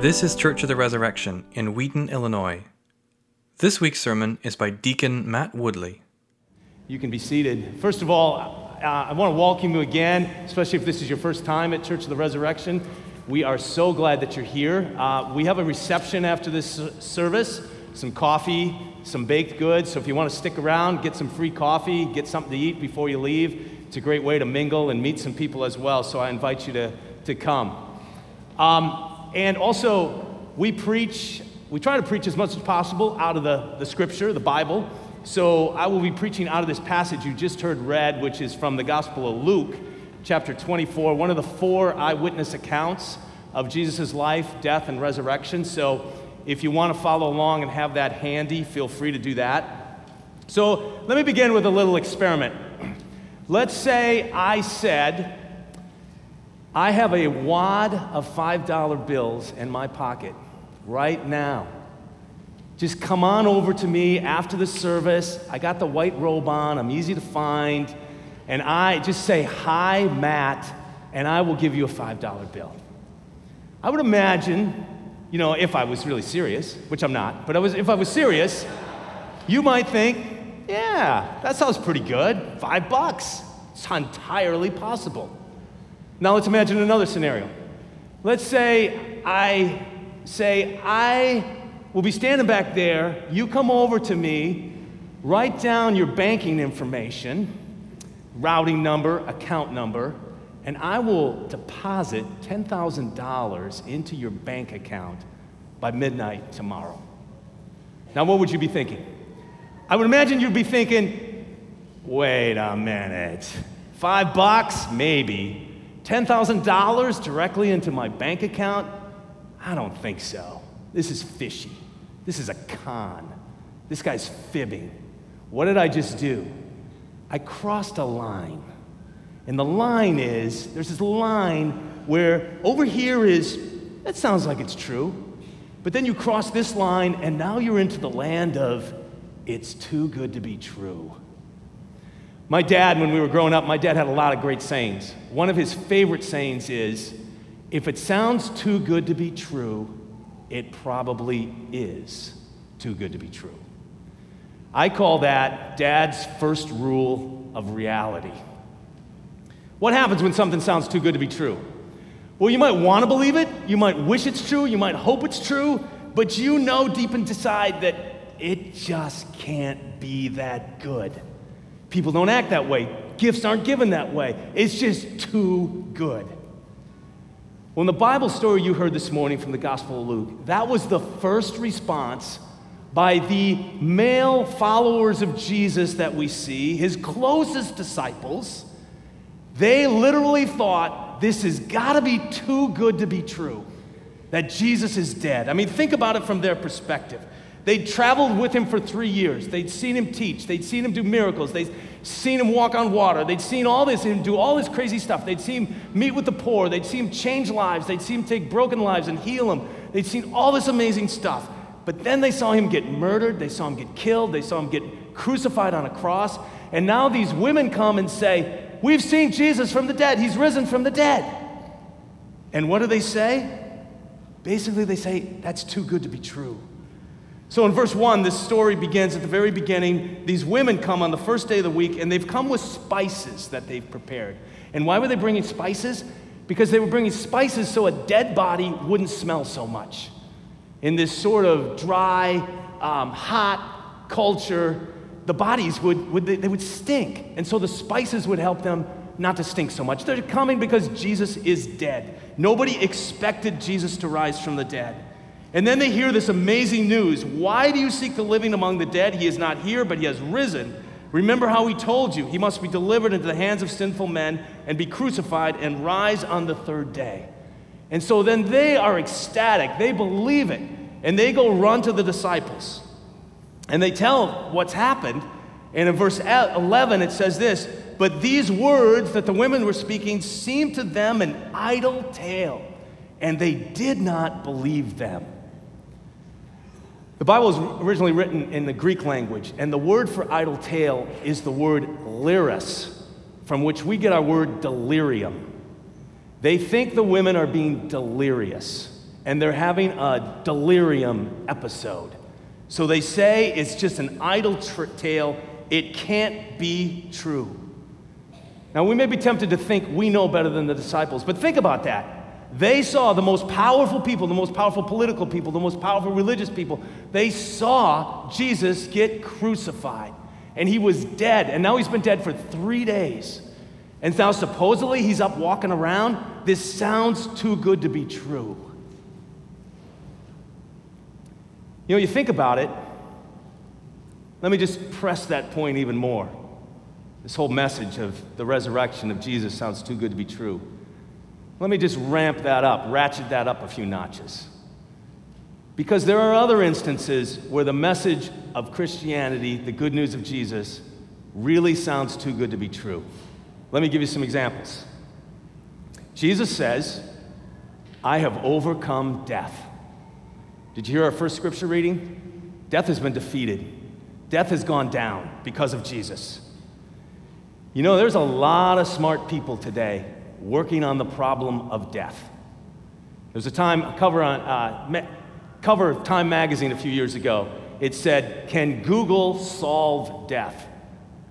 This is Church of the Resurrection in Wheaton, Illinois. This week's sermon is by Deacon Matt Woodley. You can be seated. First of all, uh, I want to welcome you again, especially if this is your first time at Church of the Resurrection. We are so glad that you're here. Uh, we have a reception after this service, some coffee, some baked goods. So if you want to stick around, get some free coffee, get something to eat before you leave. It's a great way to mingle and meet some people as well. So I invite you to, to come. Um, and also, we preach, we try to preach as much as possible out of the, the scripture, the Bible. So I will be preaching out of this passage you just heard read, which is from the Gospel of Luke, chapter 24, one of the four eyewitness accounts of Jesus' life, death, and resurrection. So if you want to follow along and have that handy, feel free to do that. So let me begin with a little experiment. Let's say I said, I have a wad of $5 bills in my pocket right now. Just come on over to me after the service. I got the white robe on, I'm easy to find. And I just say, Hi, Matt, and I will give you a $5 bill. I would imagine, you know, if I was really serious, which I'm not, but I was, if I was serious, you might think, yeah, that sounds pretty good. Five bucks. It's entirely possible. Now let's imagine another scenario. Let's say I say, I will be standing back there. You come over to me, write down your banking information, routing number, account number, and I will deposit $10,000 into your bank account by midnight tomorrow. Now, what would you be thinking? I would imagine you'd be thinking, wait a minute, five bucks? Maybe. $10,000 directly into my bank account? I don't think so. This is fishy. This is a con. This guy's fibbing. What did I just do? I crossed a line. And the line is there's this line where over here is, that sounds like it's true. But then you cross this line, and now you're into the land of, it's too good to be true. My dad, when we were growing up, my dad had a lot of great sayings. One of his favorite sayings is, if it sounds too good to be true, it probably is too good to be true. I call that dad's first rule of reality. What happens when something sounds too good to be true? Well, you might want to believe it, you might wish it's true, you might hope it's true, but you know deep inside that it just can't be that good. People don't act that way. Gifts aren't given that way. It's just too good. Well, in the Bible story you heard this morning from the Gospel of Luke, that was the first response by the male followers of Jesus that we see, his closest disciples. They literally thought this has got to be too good to be true, that Jesus is dead. I mean, think about it from their perspective. They'd traveled with him for three years. They'd seen him teach. They'd seen him do miracles. They'd seen him walk on water. They'd seen all this and do all this crazy stuff. They'd seen him meet with the poor. They'd seen him change lives. They'd seen him take broken lives and heal them. They'd seen all this amazing stuff. But then they saw him get murdered. They saw him get killed. They saw him get crucified on a cross. And now these women come and say, We've seen Jesus from the dead. He's risen from the dead. And what do they say? Basically, they say, That's too good to be true. So in verse 1, this story begins at the very beginning. These women come on the first day of the week, and they've come with spices that they've prepared. And why were they bringing spices? Because they were bringing spices so a dead body wouldn't smell so much. In this sort of dry, um, hot culture, the bodies would, would they, they would stink. And so the spices would help them not to stink so much. They're coming because Jesus is dead. Nobody expected Jesus to rise from the dead. And then they hear this amazing news. Why do you seek the living among the dead? He is not here, but he has risen. Remember how he told you he must be delivered into the hands of sinful men and be crucified and rise on the third day. And so then they are ecstatic. They believe it. And they go run to the disciples. And they tell what's happened. And in verse 11, it says this But these words that the women were speaking seemed to them an idle tale, and they did not believe them. The Bible was originally written in the Greek language, and the word for idle tale is the word leros, from which we get our word delirium. They think the women are being delirious. and they're having a delirium episode. So they say it's just an idle tr- tale. It can't be true. Now, we may be tempted to think we know better than the disciples, but think about that. They saw the most powerful people, the most powerful political people, the most powerful religious people. They saw Jesus get crucified, and he was dead, and now he's been dead for three days. And now, supposedly, he's up walking around. This sounds too good to be true. You know, you think about it, let me just press that point even more. This whole message of the resurrection of Jesus sounds too good to be true. Let me just ramp that up, ratchet that up a few notches. Because there are other instances where the message of Christianity, the good news of Jesus, really sounds too good to be true. Let me give you some examples. Jesus says, I have overcome death. Did you hear our first scripture reading? Death has been defeated, death has gone down because of Jesus. You know, there's a lot of smart people today working on the problem of death. There's a time a cover on uh, cover of Time magazine a few years ago. It said, "Can Google solve death?"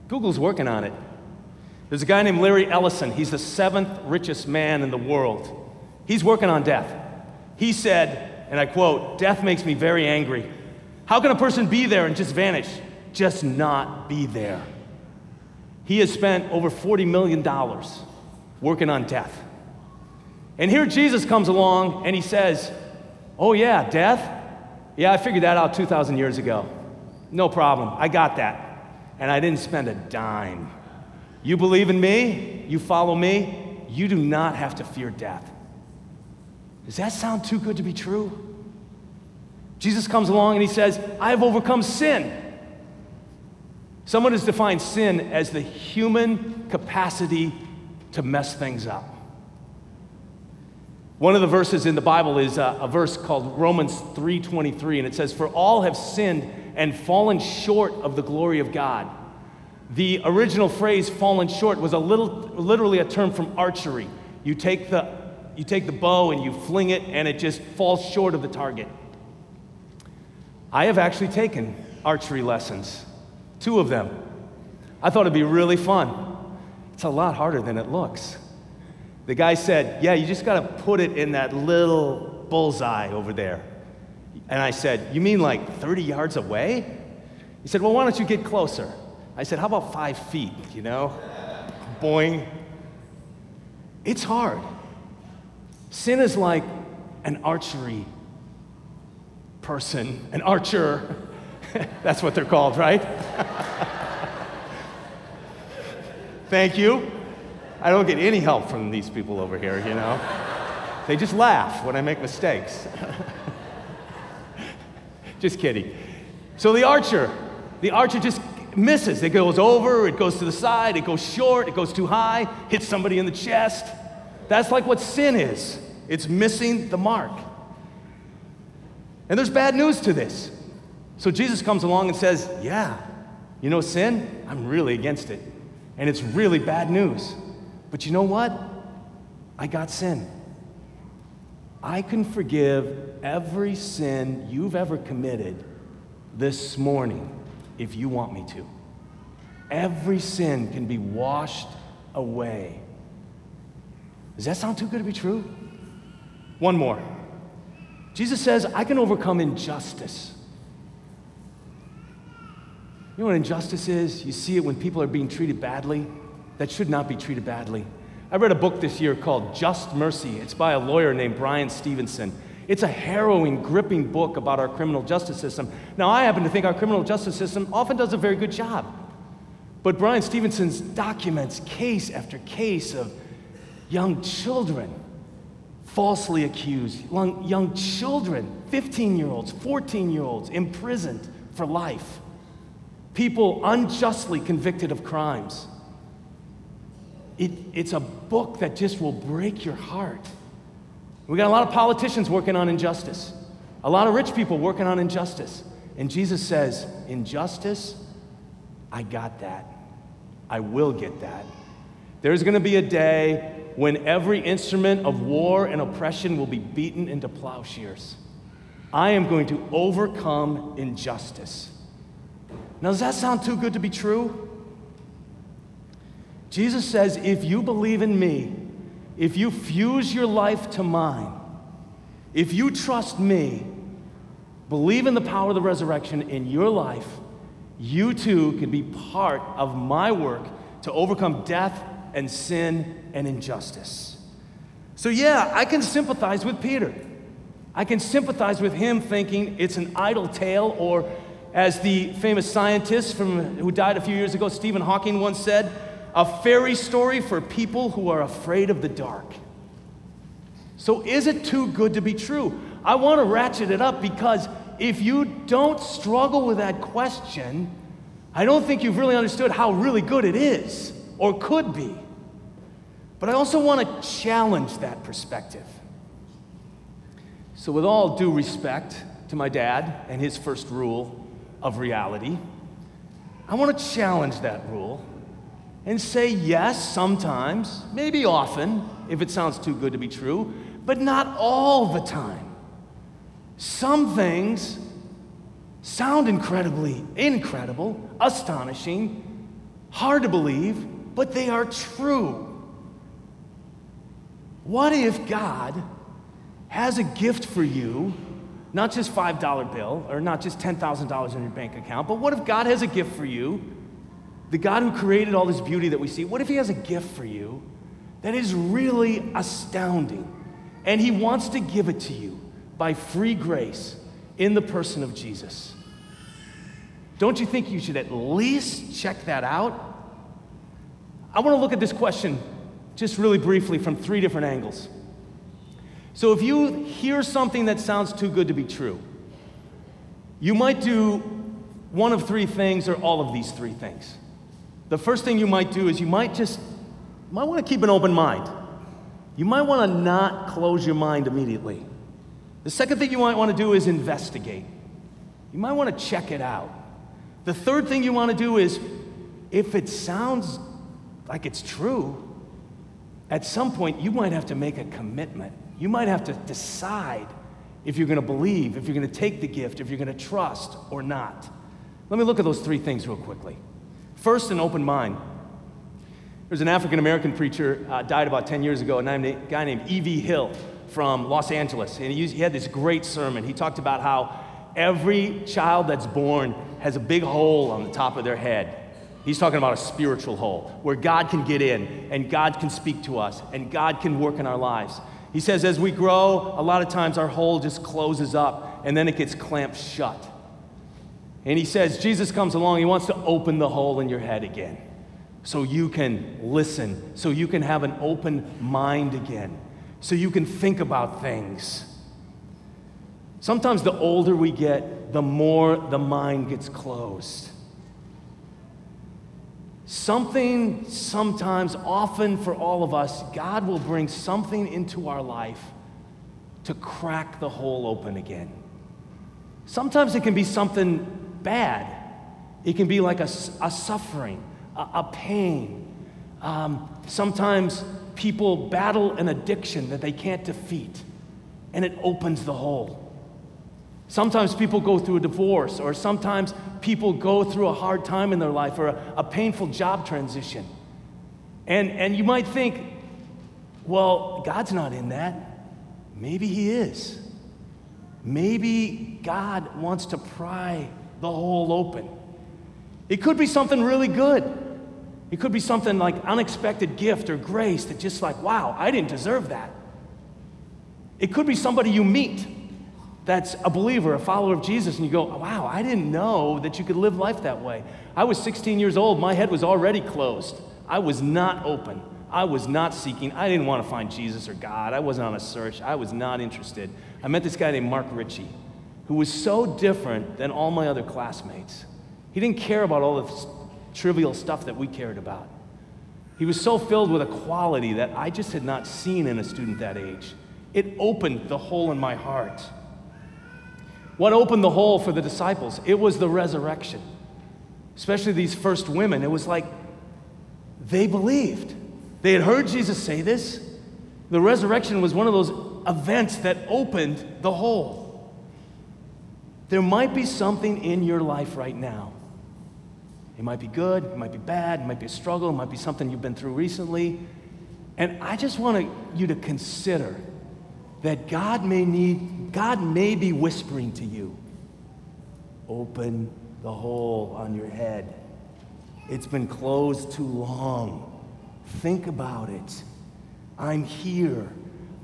Google's working on it. There's a guy named Larry Ellison. He's the seventh richest man in the world. He's working on death. He said, and I quote, Death makes me very angry. How can a person be there and just vanish? Just not be there. He has spent over $40 million working on death. And here Jesus comes along and he says, Oh, yeah, death? Yeah, I figured that out 2,000 years ago. No problem. I got that. And I didn't spend a dime. You believe in me? You follow me? You do not have to fear death. Does that sound too good to be true? Jesus comes along and he says, I have overcome sin. Someone has defined sin as the human capacity to mess things up. One of the verses in the Bible is a, a verse called Romans 3:23 and it says for all have sinned and fallen short of the glory of God. The original phrase fallen short was a little literally a term from archery. You take the you take the bow and you fling it, and it just falls short of the target. I have actually taken archery lessons, two of them. I thought it'd be really fun. It's a lot harder than it looks. The guy said, Yeah, you just got to put it in that little bullseye over there. And I said, You mean like 30 yards away? He said, Well, why don't you get closer? I said, How about five feet, you know? Boing. It's hard. Sin is like an archery person, an archer. That's what they're called, right? Thank you. I don't get any help from these people over here, you know. They just laugh when I make mistakes. just kidding. So the archer, the archer just misses. It goes over, it goes to the side, it goes short, it goes too high, hits somebody in the chest. That's like what sin is it's missing the mark. And there's bad news to this. So Jesus comes along and says, Yeah, you know, sin, I'm really against it. And it's really bad news. But you know what? I got sin. I can forgive every sin you've ever committed this morning if you want me to. Every sin can be washed away. Does that sound too good to be true? One more. Jesus says, I can overcome injustice. You know what injustice is? You see it when people are being treated badly that should not be treated badly. I read a book this year called Just Mercy. It's by a lawyer named Bryan Stevenson. It's a harrowing, gripping book about our criminal justice system. Now, I happen to think our criminal justice system often does a very good job. But Bryan Stevenson documents case after case of young children falsely accused, young children, 15 year olds, 14 year olds, imprisoned for life, people unjustly convicted of crimes. It, it's a book that just will break your heart. We got a lot of politicians working on injustice, a lot of rich people working on injustice. And Jesus says, Injustice, I got that. I will get that. There's going to be a day when every instrument of war and oppression will be beaten into plowshares. I am going to overcome injustice. Now, does that sound too good to be true? Jesus says, if you believe in me, if you fuse your life to mine, if you trust me, believe in the power of the resurrection in your life, you too can be part of my work to overcome death and sin and injustice. So, yeah, I can sympathize with Peter. I can sympathize with him thinking it's an idle tale, or as the famous scientist from, who died a few years ago, Stephen Hawking, once said, a fairy story for people who are afraid of the dark. So, is it too good to be true? I want to ratchet it up because if you don't struggle with that question, I don't think you've really understood how really good it is or could be. But I also want to challenge that perspective. So, with all due respect to my dad and his first rule of reality, I want to challenge that rule and say yes sometimes, maybe often, if it sounds too good to be true, but not all the time. Some things sound incredibly incredible, astonishing, hard to believe, but they are true. What if God has a gift for you, not just $5 bill or not just $10,000 in your bank account, but what if God has a gift for you? The God who created all this beauty that we see, what if He has a gift for you that is really astounding? And He wants to give it to you by free grace in the person of Jesus. Don't you think you should at least check that out? I want to look at this question just really briefly from three different angles. So, if you hear something that sounds too good to be true, you might do one of three things or all of these three things. The first thing you might do is you might just you might want to keep an open mind. You might want to not close your mind immediately. The second thing you might want to do is investigate. You might want to check it out. The third thing you want to do is if it sounds like it's true, at some point you might have to make a commitment. You might have to decide if you're going to believe, if you're going to take the gift, if you're going to trust or not. Let me look at those three things real quickly. First, an open mind. There's an African American preacher, uh, died about 10 years ago, a guy named E.V. Hill from Los Angeles. And he, used, he had this great sermon. He talked about how every child that's born has a big hole on the top of their head. He's talking about a spiritual hole where God can get in and God can speak to us and God can work in our lives. He says, as we grow, a lot of times our hole just closes up and then it gets clamped shut. And he says, Jesus comes along, he wants to open the hole in your head again so you can listen, so you can have an open mind again so you can think about things. Sometimes the older we get, the more the mind gets closed. Something, sometimes, often for all of us, God will bring something into our life to crack the hole open again. Sometimes it can be something bad, it can be like a, a suffering, a, a pain. Um, sometimes people battle an addiction that they can't defeat, and it opens the hole. Sometimes people go through a divorce, or sometimes people go through a hard time in their life or a, a painful job transition. And, and you might think, well, God's not in that. Maybe He is. Maybe God wants to pry the hole open. It could be something really good. It could be something like unexpected gift or grace that just like, wow, I didn't deserve that. It could be somebody you meet that's a believer, a follower of Jesus, and you go, wow, I didn't know that you could live life that way. I was 16 years old, my head was already closed. I was not open. I was not seeking. I didn't want to find Jesus or God. I wasn't on a search. I was not interested. I met this guy named Mark Ritchie, who was so different than all my other classmates. He didn't care about all the trivial stuff that we cared about. He was so filled with a quality that I just had not seen in a student that age. It opened the hole in my heart. What opened the hole for the disciples? It was the resurrection. Especially these first women. It was like they believed. They had heard Jesus say this, The resurrection was one of those events that opened the hole. There might be something in your life right now. It might be good, it might be bad, it might be a struggle, it might be something you've been through recently. And I just want you to consider that God may need, God may be whispering to you, open the hole on your head. It's been closed too long. Think about it. I'm here.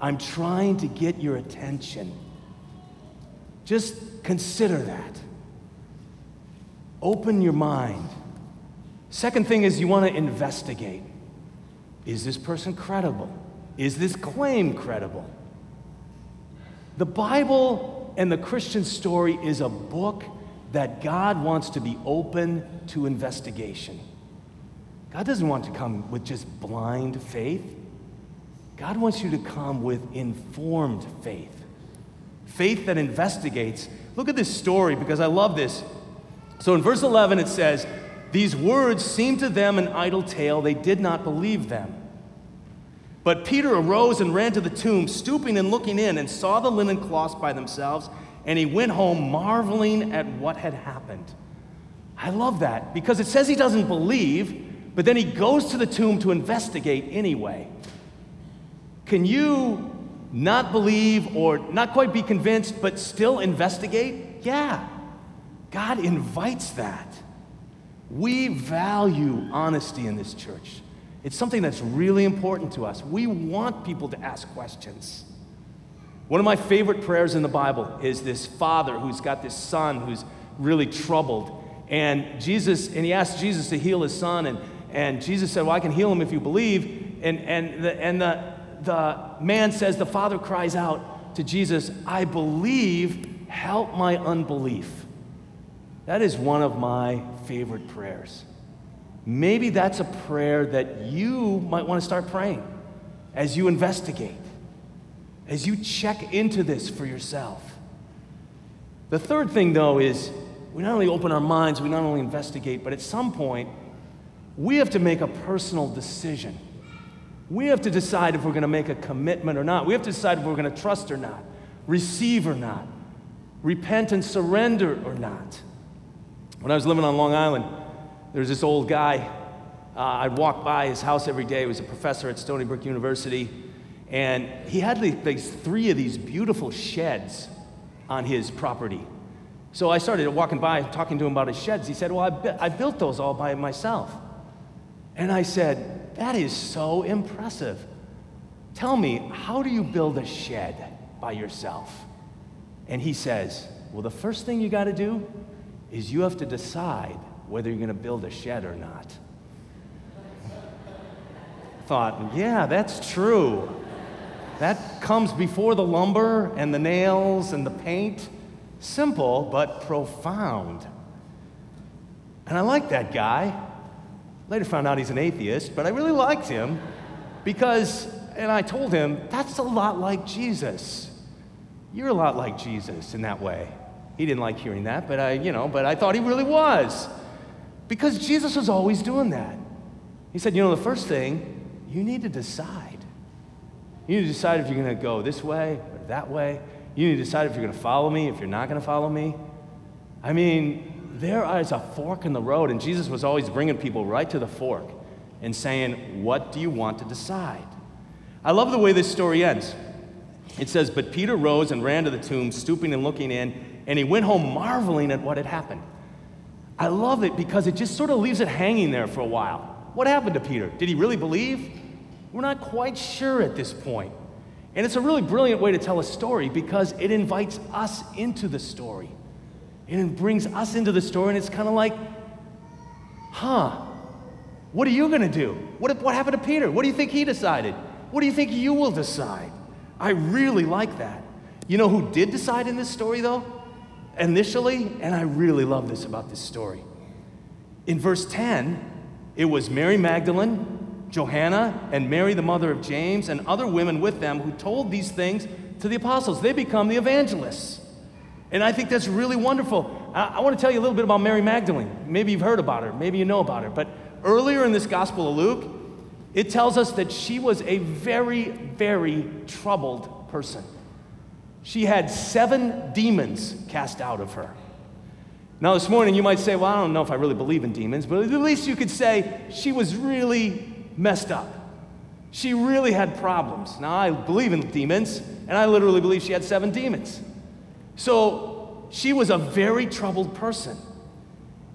I'm trying to get your attention. Just consider that. Open your mind. Second thing is you want to investigate. Is this person credible? Is this claim credible? The Bible and the Christian story is a book that God wants to be open to investigation. God doesn't want to come with just blind faith. God wants you to come with informed faith. Faith that investigates. Look at this story because I love this. So in verse 11 it says, These words seemed to them an idle tale. They did not believe them. But Peter arose and ran to the tomb, stooping and looking in, and saw the linen cloths by themselves, and he went home marveling at what had happened. I love that because it says he doesn't believe, but then he goes to the tomb to investigate anyway. Can you not believe or not quite be convinced, but still investigate? Yeah. God invites that. We value honesty in this church. It's something that's really important to us. We want people to ask questions. One of my favorite prayers in the Bible is this father who's got this son who's really troubled. And Jesus, and he asked Jesus to heal his son, and, and Jesus said, Well, I can heal him if you believe. And, and, the, and the, the man says, The father cries out to Jesus, I believe, help my unbelief. That is one of my favorite prayers. Maybe that's a prayer that you might want to start praying as you investigate, as you check into this for yourself. The third thing, though, is we not only open our minds, we not only investigate, but at some point, we have to make a personal decision. We have to decide if we're going to make a commitment or not. We have to decide if we're going to trust or not, receive or not, repent and surrender or not. When I was living on Long Island, there was this old guy. Uh, I'd walk by his house every day. He was a professor at Stony Brook University. And he had these three of these beautiful sheds on his property. So I started walking by, talking to him about his sheds. He said, Well, I, I built those all by myself. And I said, That is so impressive. Tell me, how do you build a shed by yourself? And he says, Well, the first thing you got to do is you have to decide whether you're going to build a shed or not. Thought, yeah, that's true. That comes before the lumber and the nails and the paint. Simple, but profound. And I like that guy. Later found out he's an atheist, but I really liked him because, and I told him, that's a lot like Jesus. You're a lot like Jesus in that way. He didn't like hearing that, but I, you know, but I thought he really was. Because Jesus was always doing that. He said, You know, the first thing, you need to decide. You need to decide if you're going to go this way or that way. You need to decide if you're going to follow me, if you're not going to follow me. I mean, there is a fork in the road, and Jesus was always bringing people right to the fork and saying, What do you want to decide? I love the way this story ends. It says, But Peter rose and ran to the tomb, stooping and looking in, and he went home marveling at what had happened. I love it because it just sort of leaves it hanging there for a while. What happened to Peter? Did he really believe? We're not quite sure at this point. And it's a really brilliant way to tell a story because it invites us into the story. It brings us into the story, and it's kind of like, huh, what are you going to do? What, what happened to Peter? What do you think he decided? What do you think you will decide? I really like that. You know who did decide in this story, though? Initially, and I really love this about this story. In verse 10, it was Mary Magdalene, Johanna, and Mary, the mother of James, and other women with them who told these things to the apostles. They become the evangelists. And I think that's really wonderful. I, I want to tell you a little bit about Mary Magdalene. Maybe you've heard about her, maybe you know about her. But earlier in this Gospel of Luke, it tells us that she was a very, very troubled person. She had seven demons cast out of her. Now, this morning, you might say, Well, I don't know if I really believe in demons, but at least you could say she was really messed up. She really had problems. Now, I believe in demons, and I literally believe she had seven demons. So, she was a very troubled person.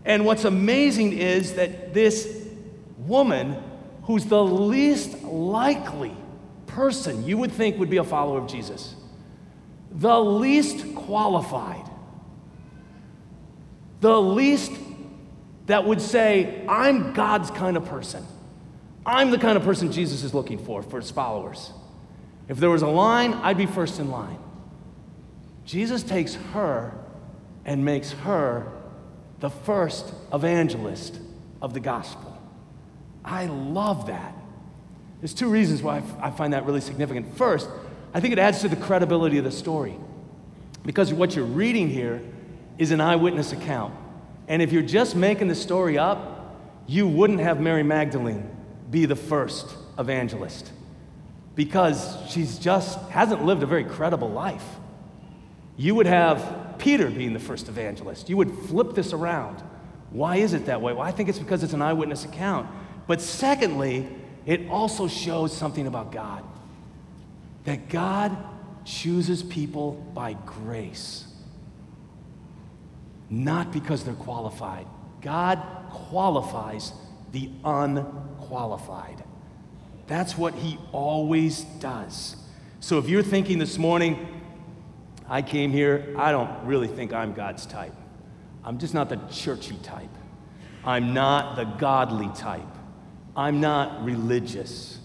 And what's amazing is that this woman, who's the least likely person you would think would be a follower of Jesus, the least qualified, the least that would say, I'm God's kind of person. I'm the kind of person Jesus is looking for for his followers. If there was a line, I'd be first in line. Jesus takes her and makes her the first evangelist of the gospel. I love that. There's two reasons why I find that really significant. First, I think it adds to the credibility of the story because what you're reading here is an eyewitness account. And if you're just making the story up, you wouldn't have Mary Magdalene be the first evangelist because she's just hasn't lived a very credible life. You would have Peter being the first evangelist. You would flip this around. Why is it that way? Well, I think it's because it's an eyewitness account. But secondly, it also shows something about God that God chooses people by grace not because they're qualified. God qualifies the unqualified. That's what He always does. So if you're thinking this morning, I came here, I don't really think I'm God's type. I'm just not the churchy type. I'm not the godly type. I'm not religious.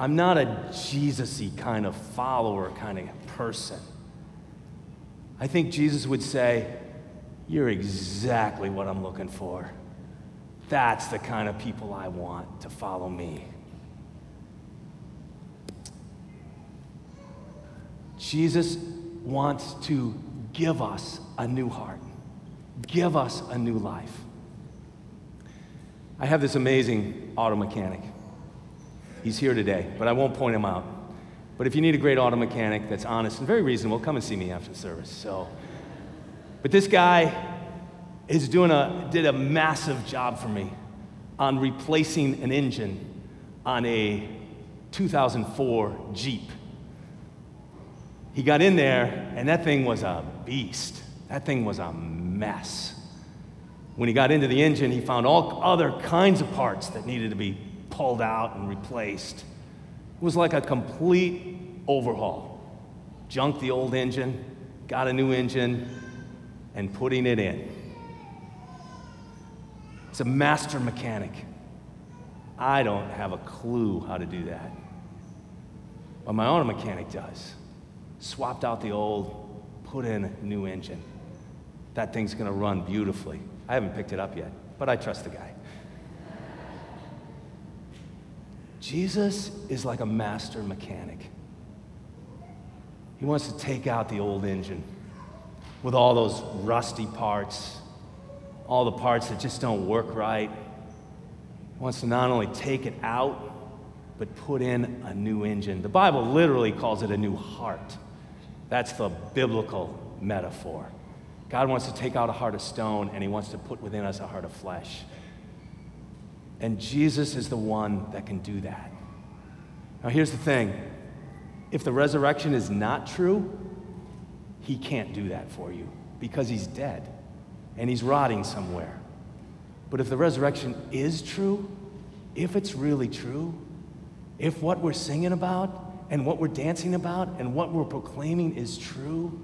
I'm not a Jesus y kind of follower, kind of person. I think Jesus would say, you're exactly what I'm looking for. That's the kind of people I want to follow me. Jesus wants to give us a new heart, give us a new life. I have this amazing auto mechanic. He's here today, but I won't point him out. But if you need a great auto mechanic that's honest and very reasonable, come and see me after the service. So, but this guy is doing a, did a massive job for me on replacing an engine on a 2004 Jeep. He got in there, and that thing was a beast. That thing was a mess. When he got into the engine, he found all other kinds of parts that needed to be pulled out and replaced. It was like a complete overhaul. Junked the old engine, got a new engine, and putting it in. It's a master mechanic. I don't have a clue how to do that. But my auto mechanic does. Swapped out the old, put in a new engine. That thing's gonna run beautifully. I haven't picked it up yet, but I trust the guy. Jesus is like a master mechanic. He wants to take out the old engine with all those rusty parts, all the parts that just don't work right. He wants to not only take it out, but put in a new engine. The Bible literally calls it a new heart. That's the biblical metaphor. God wants to take out a heart of stone and he wants to put within us a heart of flesh. And Jesus is the one that can do that. Now, here's the thing if the resurrection is not true, he can't do that for you because he's dead and he's rotting somewhere. But if the resurrection is true, if it's really true, if what we're singing about and what we're dancing about and what we're proclaiming is true,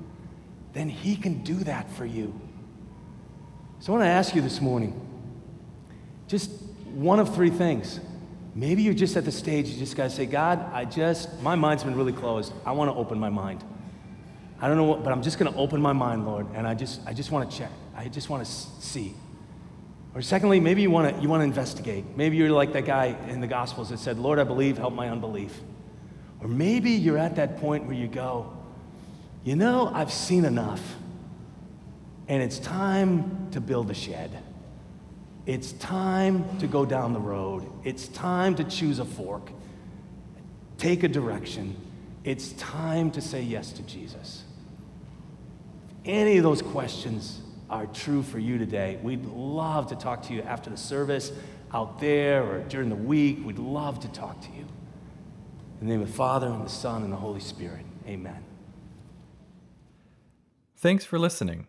then he can do that for you. So I want to ask you this morning just one of three things. Maybe you're just at the stage, you just got to say, God, I just, my mind's been really closed. I want to open my mind. I don't know what, but I'm just going to open my mind, Lord, and I just, I just want to check. I just want to see. Or secondly, maybe you want to, you want to investigate. Maybe you're like that guy in the Gospels that said, Lord, I believe, help my unbelief. Or maybe you're at that point where you go, you know, I've seen enough, and it's time to build a shed. It's time to go down the road. It's time to choose a fork, take a direction. It's time to say yes to Jesus. If any of those questions are true for you today, we'd love to talk to you after the service, out there, or during the week. We'd love to talk to you. In the name of the Father, and the Son, and the Holy Spirit. Amen. Thanks for listening.